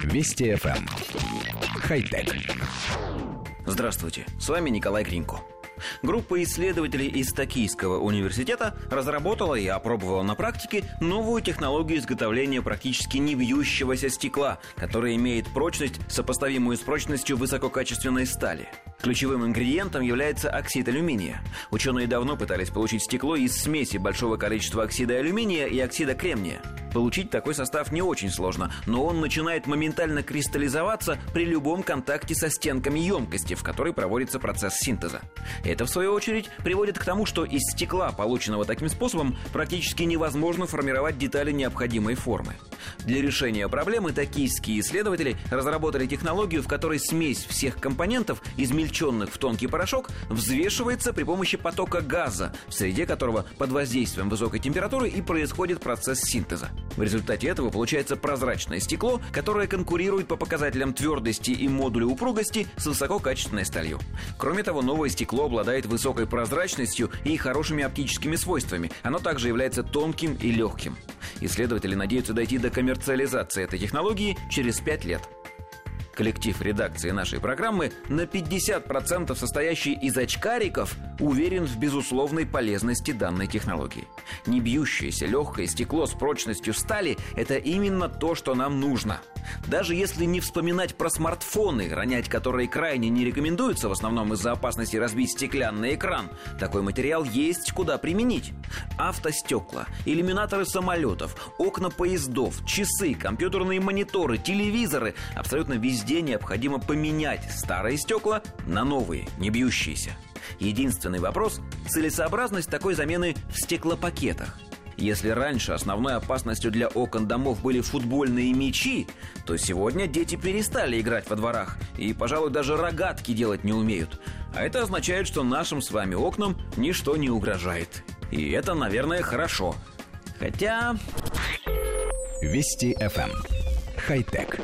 Вести FM. Эм. Хай-тек. Здравствуйте, с вами Николай Гринько. Группа исследователей из Токийского университета разработала и опробовала на практике новую технологию изготовления практически не бьющегося стекла, которая имеет прочность, сопоставимую с прочностью высококачественной стали – Ключевым ингредиентом является оксид алюминия. Ученые давно пытались получить стекло из смеси большого количества оксида алюминия и оксида кремния. Получить такой состав не очень сложно, но он начинает моментально кристаллизоваться при любом контакте со стенками емкости, в которой проводится процесс синтеза. Это, в свою очередь, приводит к тому, что из стекла, полученного таким способом, практически невозможно формировать детали необходимой формы. Для решения проблемы токийские исследователи разработали технологию, в которой смесь всех компонентов, измельченных в тонкий порошок, взвешивается при помощи потока газа, в среде которого под воздействием высокой температуры и происходит процесс синтеза. В результате этого получается прозрачное стекло, которое конкурирует по показателям твердости и модуля упругости с высококачественной сталью. Кроме того, новое стекло обладает высокой прозрачностью и хорошими оптическими свойствами. Оно также является тонким и легким. Исследователи надеются дойти до коммерциализации этой технологии через 5 лет. Коллектив редакции нашей программы на 50% состоящий из очкариков уверен в безусловной полезности данной технологии. Не бьющееся легкое стекло с прочностью стали – это именно то, что нам нужно. Даже если не вспоминать про смартфоны, ронять которые крайне не рекомендуется, в основном из-за опасности разбить стеклянный экран, такой материал есть куда применить. Автостекла, иллюминаторы самолетов, окна поездов, часы, компьютерные мониторы, телевизоры – абсолютно везде необходимо поменять старые стекла на новые, не бьющиеся. Единственный вопрос – целесообразность такой замены в стеклопакетах. Если раньше основной опасностью для окон домов были футбольные мячи, то сегодня дети перестали играть во дворах и, пожалуй, даже рогатки делать не умеют. А это означает, что нашим с вами окнам ничто не угрожает. И это, наверное, хорошо. Хотя... Вести FM. Эм. Хай-тек.